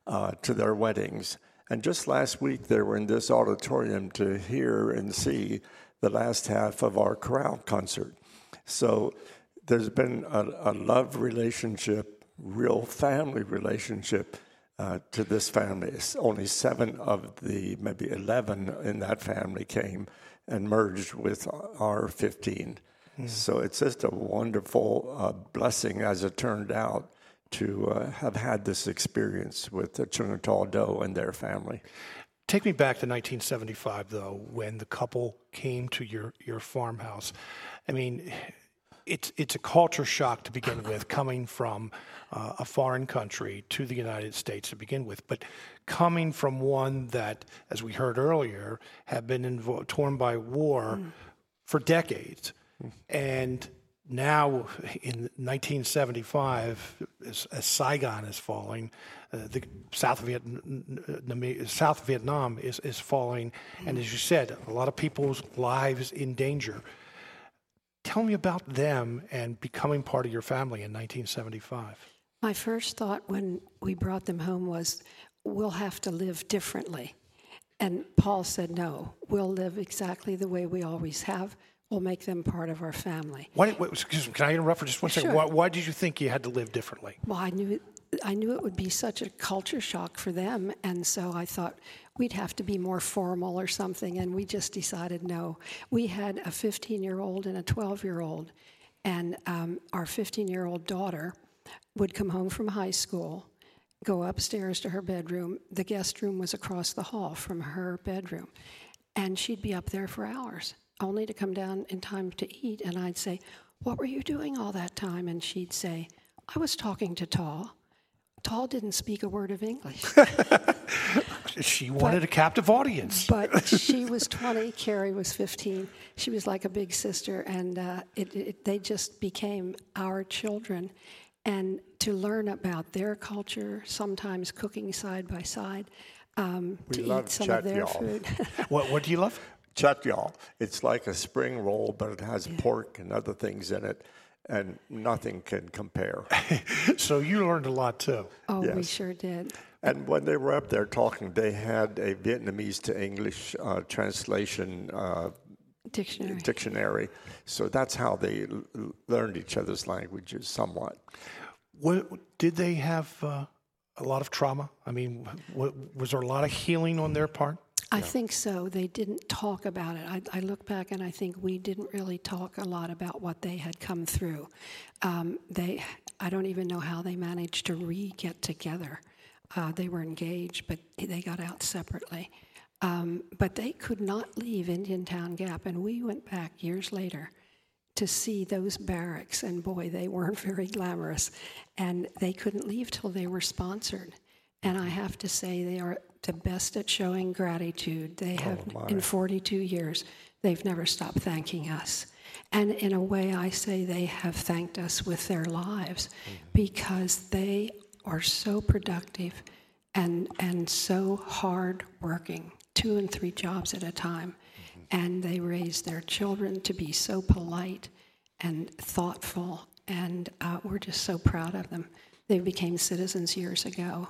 Speaker 12: uh, to their weddings. And just last week, they were in this auditorium to hear and see the last half of our chorale concert. So there's been a, a love relationship, real family relationship uh, to this family. It's only seven of the maybe 11 in that family came and merged with our 15. Mm. So it's just a wonderful uh, blessing, as it turned out, to uh, have had this experience with the Chung Tall Do and their family.
Speaker 2: Take me back to 1975, though, when the couple came to your, your farmhouse. I mean, it's it's a culture shock to begin with, coming from uh, a foreign country to the United States to begin with, but coming from one that, as we heard earlier, had been invo- torn by war mm. for decades, mm. and now in 1975, as, Saigon is falling, uh, the South, Vietnam, South Vietnam is, is falling, and as you said, a lot of people's lives in danger. Tell me about them and becoming part of your family in 1975.
Speaker 13: My first thought when we brought them home was, we'll have to live differently. And Paul said, no, we'll live exactly the way we always have. We'll make them part of our family.
Speaker 2: Why, excuse me, can I interrupt for just one
Speaker 13: sure.
Speaker 2: second? Why, why, did you think you had to live differently?
Speaker 13: Well, I knew I knew it would be such a culture shock for them, and so I thought we'd have to be more formal or something, and we just decided no. We had a 15 year old and a 12 year old, and um, our 15 year old daughter would come home from high school, go upstairs to her bedroom. The guest room was across the hall from her bedroom, and she'd be up there for hours, only to come down in time to eat. And I'd say, What were you doing all that time? And she'd say, I was talking to Tall. Tall didn't speak a word of English.
Speaker 2: she wanted but, a captive audience.
Speaker 13: but she was 20, Carrie was 15. She was like a big sister, and uh, it, it, they just became our children. And to learn about their culture, sometimes cooking side by side, um, to eat some of their food.
Speaker 2: what, what do you love?
Speaker 12: Chatyal. It's like a spring roll, but it has yeah. pork and other things in it and nothing can compare.
Speaker 2: so you learned a lot too.
Speaker 13: Oh, yes. we sure did.
Speaker 12: And when they were up there talking, they had a Vietnamese to English uh, translation uh,
Speaker 13: dictionary.
Speaker 12: dictionary. So that's how they l- learned each other's languages somewhat.
Speaker 2: What, did they have uh, a lot of trauma? I mean, what, was there a lot of healing on their part?
Speaker 13: I yeah. think so. They didn't talk about it. I, I, look back and I think we didn't really talk a lot about what they had come through. Um, they, I don't even know how they managed to re get together. Uh, they were engaged, but they got out separately. Um, but they could not leave Indiantown Gap, and we went back years later to see those barracks, and boy, they weren't very glamorous. And they couldn't leave till they were sponsored. And I have to say, they are the best at showing gratitude. They oh, have, oh in 42 years, they've never stopped thanking us. And in a way, I say they have thanked us with their lives mm-hmm. because they are so productive and, and so hard working, two and three jobs at a time. Mm-hmm. And they raise their children to be so polite and thoughtful, and uh, we're just so proud of them. They became citizens years ago.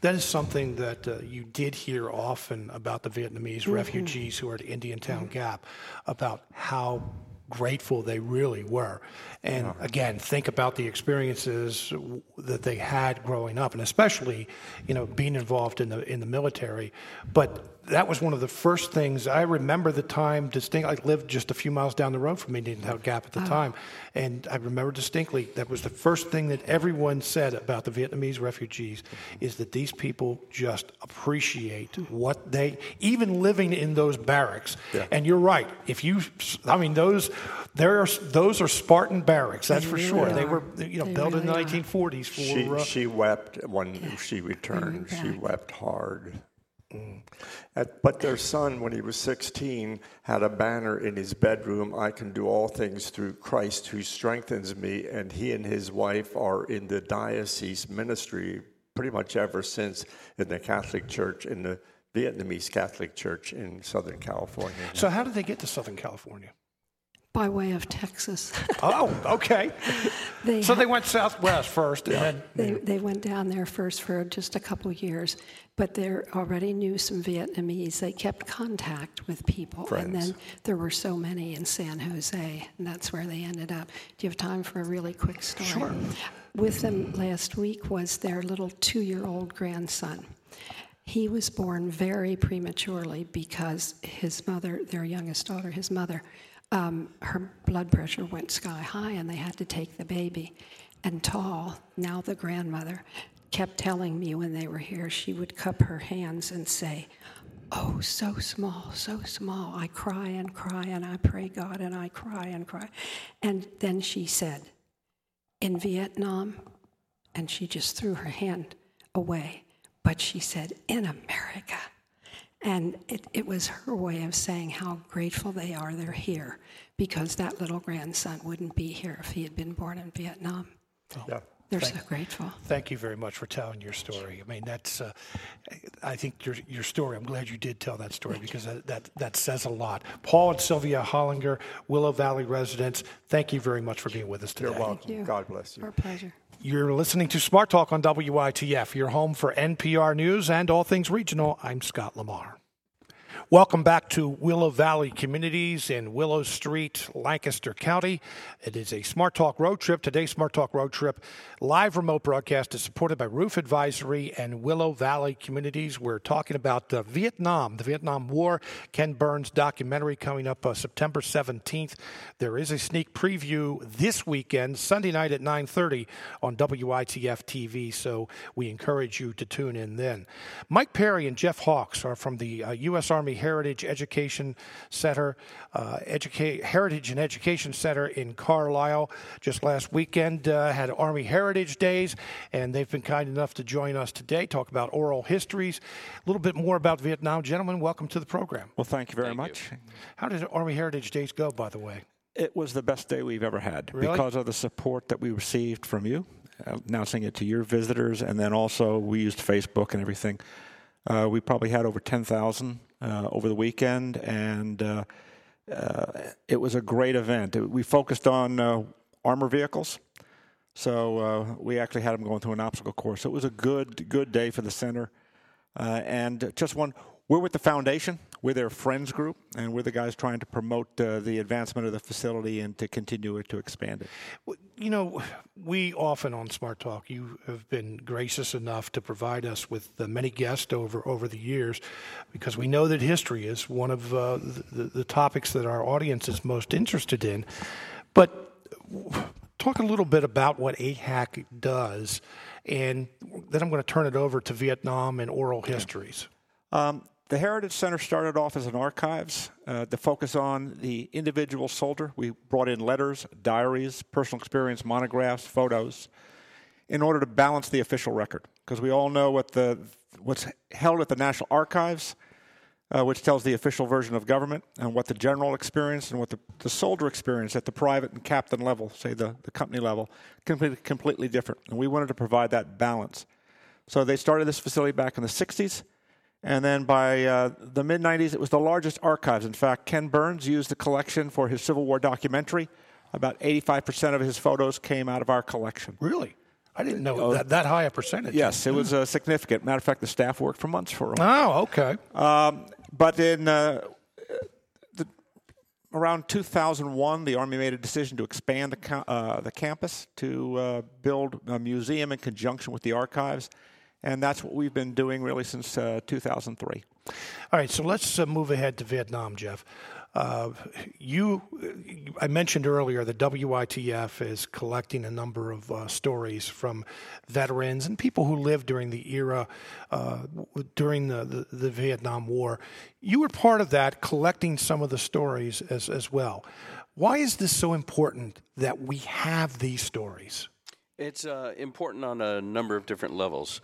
Speaker 2: That is something that uh, you did hear often about the Vietnamese mm-hmm. refugees who are at Indiantown mm-hmm. Gap, about how grateful they really were. And again, think about the experiences that they had growing up, and especially, you know, being involved in the in the military. But that was one of the first things I remember the time distinctly. I lived just a few miles down the road from Indiantown Gap at the oh. time, and I remember distinctly that was the first thing that everyone said about the Vietnamese refugees is that these people just appreciate what they, even living in those barracks. Yeah. And you're right. If you, I mean, those, there are those are Spartan barracks. That's they for really sure. Are. They were, you know, they built really in the 1940s. For
Speaker 12: she, uh, she wept when she returned. She wept hard. Mm. At, but their son, when he was 16, had a banner in his bedroom I can do all things through Christ who strengthens me. And he and his wife are in the diocese ministry pretty much ever since in the Catholic Church, in the Vietnamese Catholic Church in Southern California.
Speaker 2: So, how did they get to Southern California?
Speaker 13: By way of Texas.
Speaker 2: oh, okay. they so they went southwest first, and then
Speaker 13: they, they went down there first for just a couple years, but they already knew some Vietnamese. They kept contact with people, Friends. and then there were so many in San Jose, and that's where they ended up. Do you have time for a really quick story?
Speaker 2: Sure.
Speaker 13: With them last week was their little two-year-old grandson. He was born very prematurely because his mother, their youngest daughter, his mother, um, her blood pressure went sky high and they had to take the baby. And Tall, now the grandmother, kept telling me when they were here, she would cup her hands and say, Oh, so small, so small. I cry and cry and I pray God and I cry and cry. And then she said, In Vietnam, and she just threw her hand away, but she said, In America. And it, it was her way of saying how grateful they are they're here because that little grandson wouldn't be here if he had been born in Vietnam.
Speaker 2: Oh, yeah.
Speaker 13: They're thank, so grateful.
Speaker 2: Thank you very much for telling your story. I mean, that's, uh, I think your, your story, I'm glad you did tell that story thank because that, that, that says a lot. Paul and Sylvia Hollinger, Willow Valley residents, thank you very much for being with us today.
Speaker 12: You're welcome. You. God bless you.
Speaker 13: Our pleasure.
Speaker 2: You're listening to Smart Talk on WITF, your home for NPR News and all things regional. I'm Scott Lamar. Welcome back to Willow Valley Communities in Willow Street, Lancaster County. It is a Smart Talk road trip. Today's Smart Talk road trip live remote broadcast is supported by Roof Advisory and Willow Valley Communities. We're talking about uh, Vietnam, the Vietnam War. Ken Burns documentary coming up uh, September 17th. There is a sneak preview this weekend, Sunday night at 9:30 on WITF TV. So we encourage you to tune in then. Mike Perry and Jeff Hawks are from the uh, U.S. Army Heritage Education Center, uh, Educa- Heritage and Education Center in Carlisle. Just last weekend uh, had Army Heritage Days, and they've been kind enough to join us today, talk about oral histories, a little bit more about Vietnam. Gentlemen, welcome to the program.
Speaker 14: Well, thank you very
Speaker 3: thank
Speaker 14: much.
Speaker 3: You.
Speaker 2: How did Army Heritage Days go, by the way?
Speaker 14: It was the best day we've ever had
Speaker 2: really?
Speaker 14: because of the support that we received from you, announcing it to your visitors, and then also we used Facebook and everything. Uh, we probably had over 10,000 uh, over the weekend, and uh, uh, it was a great event. We focused on armor vehicles. So uh, we actually had them going through an obstacle course. it was a good, good day for the center. Uh, and just one, we're with the foundation. We're their friends group, and we're the guys trying to promote uh, the advancement of the facility and to continue it to expand it.
Speaker 2: You know, we often on Smart Talk, you have been gracious enough to provide us with the many guests over over the years, because we know that history is one of uh, the, the topics that our audience is most interested in. But talk a little bit about what AHEC does, and then I'm going to turn it over to Vietnam and oral histories.
Speaker 14: Um, the Heritage Center started off as an archives uh, to focus on the individual soldier. We brought in letters, diaries, personal experience, monographs, photos, in order to balance the official record. Because we all know what the what's held at the National Archives, uh, which tells the official version of government, and what the general experience and what the, the soldier experience at the private and captain level, say the, the company level, completely, completely different. And we wanted to provide that balance. So they started this facility back in the 60s and then by uh, the mid 90s, it was the largest archives. In fact, Ken Burns used the collection for his Civil War documentary. About 85% of his photos came out of our collection.
Speaker 2: Really? I didn't know oh, that, that high a percentage.
Speaker 14: Yes, it was uh, significant. Matter of fact, the staff worked for months for it.
Speaker 2: Oh, okay.
Speaker 14: Um, but in uh, the, around 2001, the Army made a decision to expand the, uh, the campus to uh, build a museum in conjunction with the archives and that's what we've been doing really since uh, 2003.
Speaker 2: All right, so let's uh, move ahead to Vietnam, Jeff. Uh, you, I mentioned earlier that WITF is collecting a number of uh, stories from veterans and people who lived during the era uh, during the, the, the, Vietnam War. You were part of that, collecting some of the stories as, as well. Why is this so important that we have these stories?
Speaker 15: It's uh, important on a number of different levels.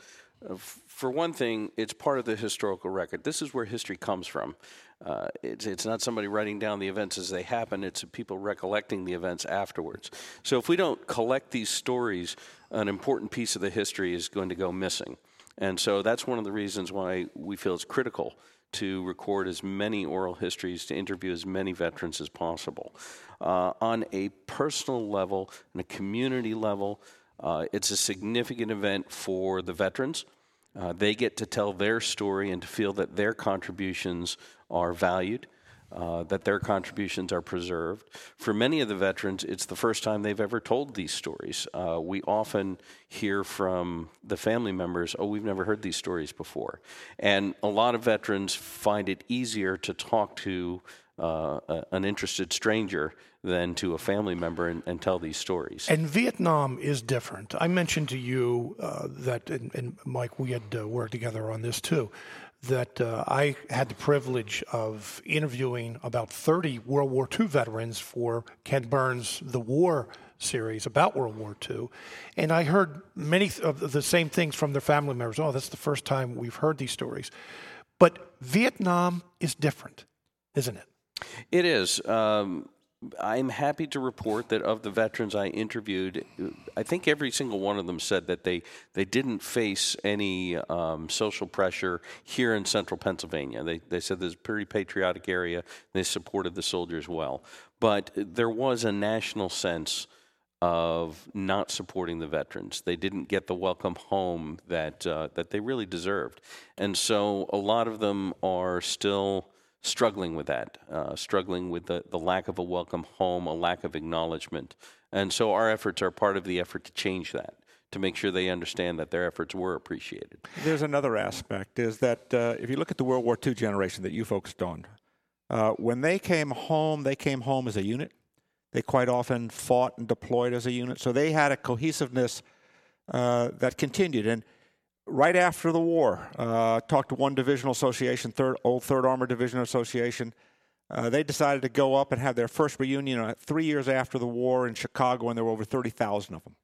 Speaker 15: Uh, for one thing, it's part of the historical record. This is where history comes from. Uh, it's, it's not somebody writing down the events as they happen, it's people recollecting the events afterwards. So if we don't collect these stories, an important piece of the history is going to go missing. And so that's one of the reasons why we feel it's critical to record as many oral histories, to interview as many veterans as possible. Uh, on a personal level and a community level, uh, it's a significant event for the veterans. Uh, they get to tell their story and to feel that their contributions are valued uh, that their contributions are preserved. For many of the veterans, it's the first time they've ever told these stories. Uh, we often hear from the family members, oh, we've never heard these stories before. And a lot of veterans find it easier to talk to uh, an interested stranger than to a family member and, and, tell these stories.
Speaker 2: And Vietnam is different. I mentioned to you uh, that, and, and, Mike, we had uh, worked together on this too, that uh, I had the privilege of interviewing about 30 World War II veterans for Ken Burns' The War series about World War II. And I heard many of the same things from their family members. Oh, that's the first time we've heard these stories. But Vietnam is different, isn't it?
Speaker 15: It is. Um, I'm happy to report that of the veterans I interviewed, I think every single one of them said that they, they didn't face any um, social pressure here in central Pennsylvania. They, they said this is a pretty patriotic area. They supported the soldiers well. But there was a national sense of not supporting the veterans. They didn't get the welcome home that, uh, that they really deserved. And so a lot of them are still struggling with that, uh, struggling with the, the lack of a welcome home, a lack of acknowledgement. And so our efforts are part of the effort to change that, to make sure they understand that their efforts were appreciated.
Speaker 14: There's another aspect is that uh, if you look at the World War II generation that you focused on, uh, when they came home, they came home as a unit. They quite often fought and deployed as a unit. So they had a cohesiveness uh, that continued. And right after the war, uh, talked to one divisional association, third, old Third Armored Division Association. Uh, they decided to go up and have their first reunion uh, three years after the war in Chicago, and there were over 30,000 of them.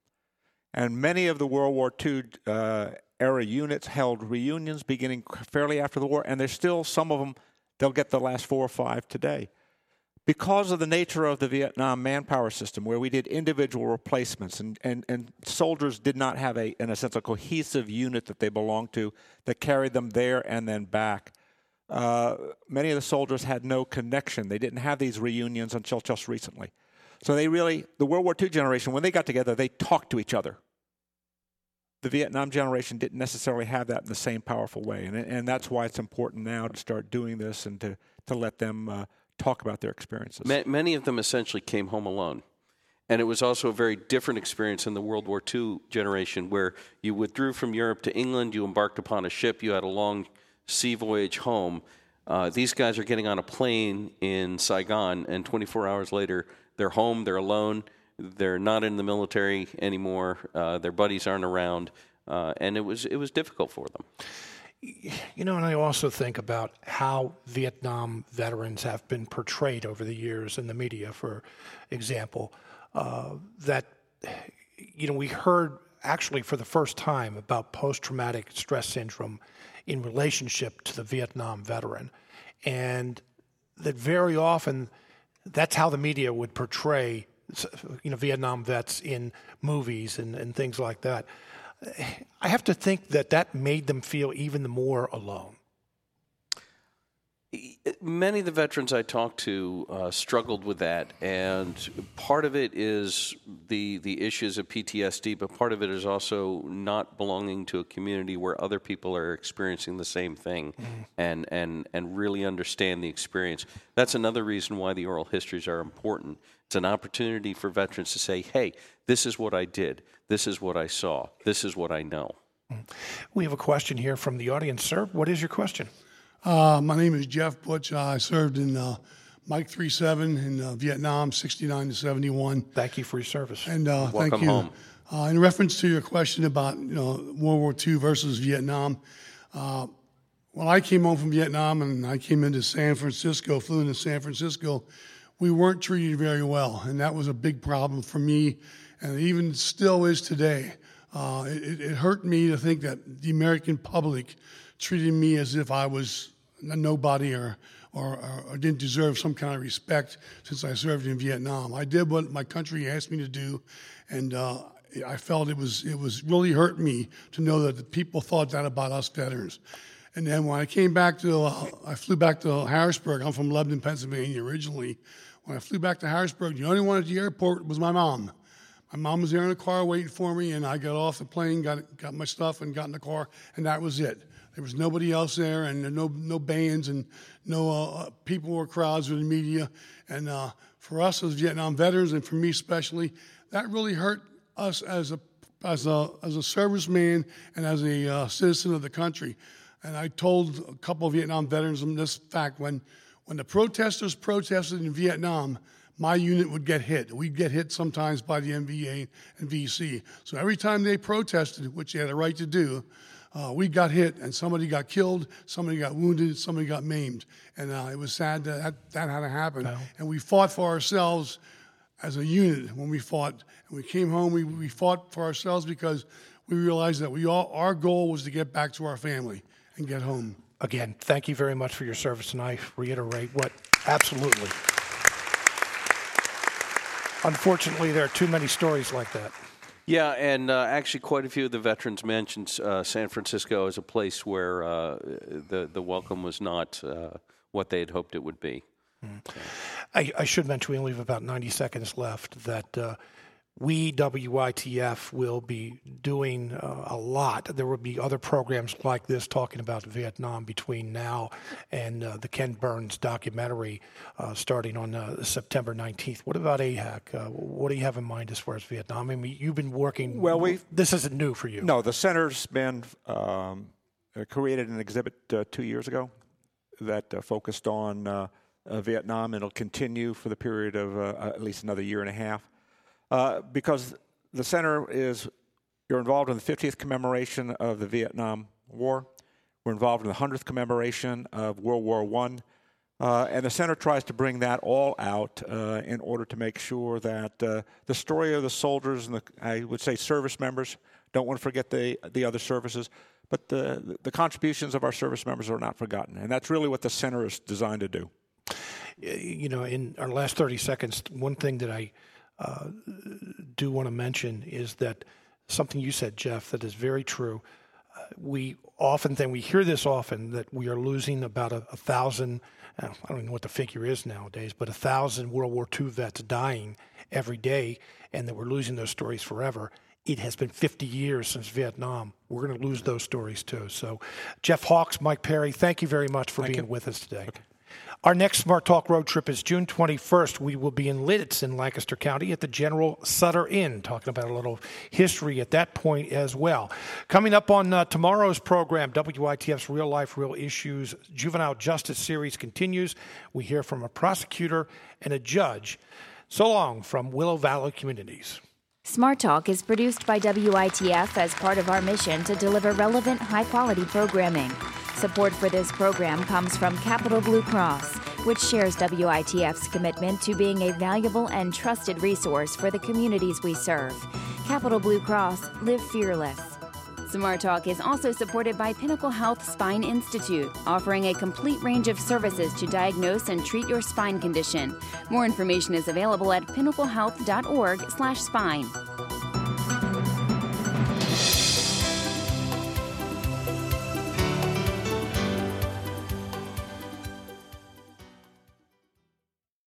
Speaker 14: And many of the World War II uh, era units held reunions beginning fairly after the war, and there's still some of them, they'll get the last four or five today because of the nature of the Vietnam manpower system, where we did individual replacements and, and, and soldiers did not have a, in a sense, a cohesive unit that they belonged to that carried them there and then back. Uh, many of the soldiers had no connection. They didn't have these reunions until just recently. So they really, the World War II generation, when they got together, they talked to each other. The Vietnam generation didn't necessarily have that in the same powerful way. And, and that's why it's important now to start doing this and to, to let them uh, talk about their experiences.
Speaker 15: Many of them essentially came home alone. And it was also a very different experience in the World War II generation where you withdrew from Europe to England, you embarked upon a ship, you had a long sea voyage home. Uh, these guys are getting on a plane in Saigon, and 24 hours later, they're home, they're alone, they're not in the military anymore, uh, their buddies aren't around, uh, and it was, it was difficult for them.
Speaker 2: You know, and I also think about how Vietnam veterans have been portrayed over the years in the media, for example, uh, that, you know, we heard actually for the first time about post traumatic stress syndrome in relationship to the Vietnam veteran. And that very often that's how the media would portray you know Vietnam vets in movies and, and things like that. I have to think that that made them feel even more alone.
Speaker 15: Many of the veterans I talked to uh, struggled with that, and part of it is the the issues of PTSD, but part of it is also not belonging to a community where other people are experiencing the same thing, mm-hmm. and and and really understand the experience. That's another reason why the oral histories are important. It's an opportunity for veterans to say, "Hey, this is what I did. This is what I saw. This is what I know."
Speaker 2: We have a question here from the audience, sir. What is your question?
Speaker 16: Uh, my name is Jeff Butch. Uh, I served in uh, Mike 37 in uh, Vietnam, 69 to 71.
Speaker 2: Thank you for your service.
Speaker 16: And uh,
Speaker 15: Welcome
Speaker 16: thank you.
Speaker 15: home.
Speaker 16: Uh, in reference to your question about you know World War II versus Vietnam, when I came home from Vietnam and I came into San Francisco, flew into San Francisco, we weren't treated very well, and that was a big problem for me, and even still is today. It, it hurt me to think that the American public treated me as if I was a nobody or, or, or, didn't deserve some kind of respect since I served in Vietnam. I did what my country asked me to do, and uh, I felt it was it was really hurt me to know that the people thought that about us veterans. And then when I came back to, uh, I flew back to Harrisburg. I'm from Lebanon, Pennsylvania originally. When I flew back to Harrisburg, the only one at the airport was my mom. My mom was there in the car waiting for me, and I got off the plane, got got my stuff, and got in the car, and that was it. There was nobody else there, and no no bands, and no uh, people or crowds or the media. And uh, for us as Vietnam veterans, and for me especially, that really hurt us as a as a as a serviceman and as a uh, citizen of the country. And I told a couple of Vietnam veterans this fact when, when the protesters protested in Vietnam, my unit would get hit. We'd get hit sometimes by the NVA and VC. So every time they protested, which they had a right to do, uh, we got hit and somebody got killed, somebody got wounded, somebody got maimed. And uh, it was sad that, that that had to happen. And we fought for ourselves as a unit when we fought. And we came home, we, we fought for ourselves because we realized that we all, our goal was to get back to our family and get home.
Speaker 2: Again, thank you very much for your service, and I reiterate what absolutely. Unfortunately, there are too many stories like that.
Speaker 15: Yeah, and uh, actually, quite a few of the veterans mentioned uh, San Francisco as a place where uh, the the welcome was not uh, what they had hoped it would be.
Speaker 2: Mm. I, I, should mention we only have about 90 seconds left. That uh, we WITF will be doing uh, a lot. There will be other programs like this talking about Vietnam between now and uh, the Ken Burns documentary uh, starting on uh, September 19th. What about AHEC? Uh, what do you have in mind as far as Vietnam? I mean, you've been working.
Speaker 14: Well, we
Speaker 2: this isn't new for you.
Speaker 14: No, the center's been um, created an exhibit uh, two years ago that focused on Vietnam, and it'll continue for the period of at least another year and a half. Uh, because the center is you're involved in the 50th commemoration of the Vietnam War. We're involved in the 100th commemoration of World War I. Uh, and the center tries to bring that all out uh, in order to make sure that uh, the story of the soldiers and the, I would say, service members, don't want to forget the, the other services, but the, the contributions of our service members are not forgotten. And that's really what the center is designed to do.
Speaker 2: You know, in our last 30 seconds, one thing that I uh, do want to mention is that something you said, Jeff, that is very true. Uh, we often think we hear this often that we are losing about a, a thousand. I don't even know what the figure is nowadays, but a thousand World War II vets dying every day, and that we're losing those stories forever. It has been 50 years since Vietnam. We're going to lose those stories too. So, Jeff Hawks, Mike Perry, thank you very much for thank being you. with us today. Okay. Our next Smart Talk road trip is June 21st. We will be in Lititz in Lancaster County at the General Sutter Inn, talking about a little history at that point as well. Coming up on uh, tomorrow's program, WITF's Real Life, Real Issues Juvenile Justice Series continues. We hear from a prosecutor and a judge. So long from Willow Valley Communities.
Speaker 1: Smart Talk is produced by WITF as part of our mission to deliver relevant, high quality programming. Support for this program comes from Capital Blue Cross, which shares WITF's commitment to being a valuable and trusted resource for the communities we serve. Capital Blue Cross, live fearless. Smart Talk is also supported by Pinnacle Health Spine Institute, offering a complete range of services to diagnose and treat your spine condition. More information is available at pinnaclehealth.org/spine.